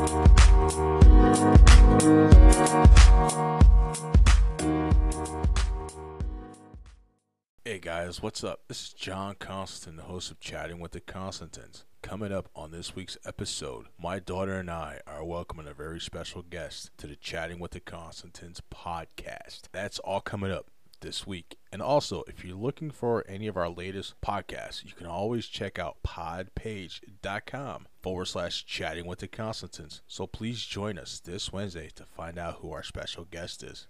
Hey guys, what's up? This is John Constantine, the host of Chatting with the Constantines. Coming up on this week's episode, my daughter and I are welcoming a very special guest to the Chatting with the Constantines podcast. That's all coming up this week. And also, if you're looking for any of our latest podcasts, you can always check out podpage.com forward slash chatting with the Constantines. So please join us this Wednesday to find out who our special guest is.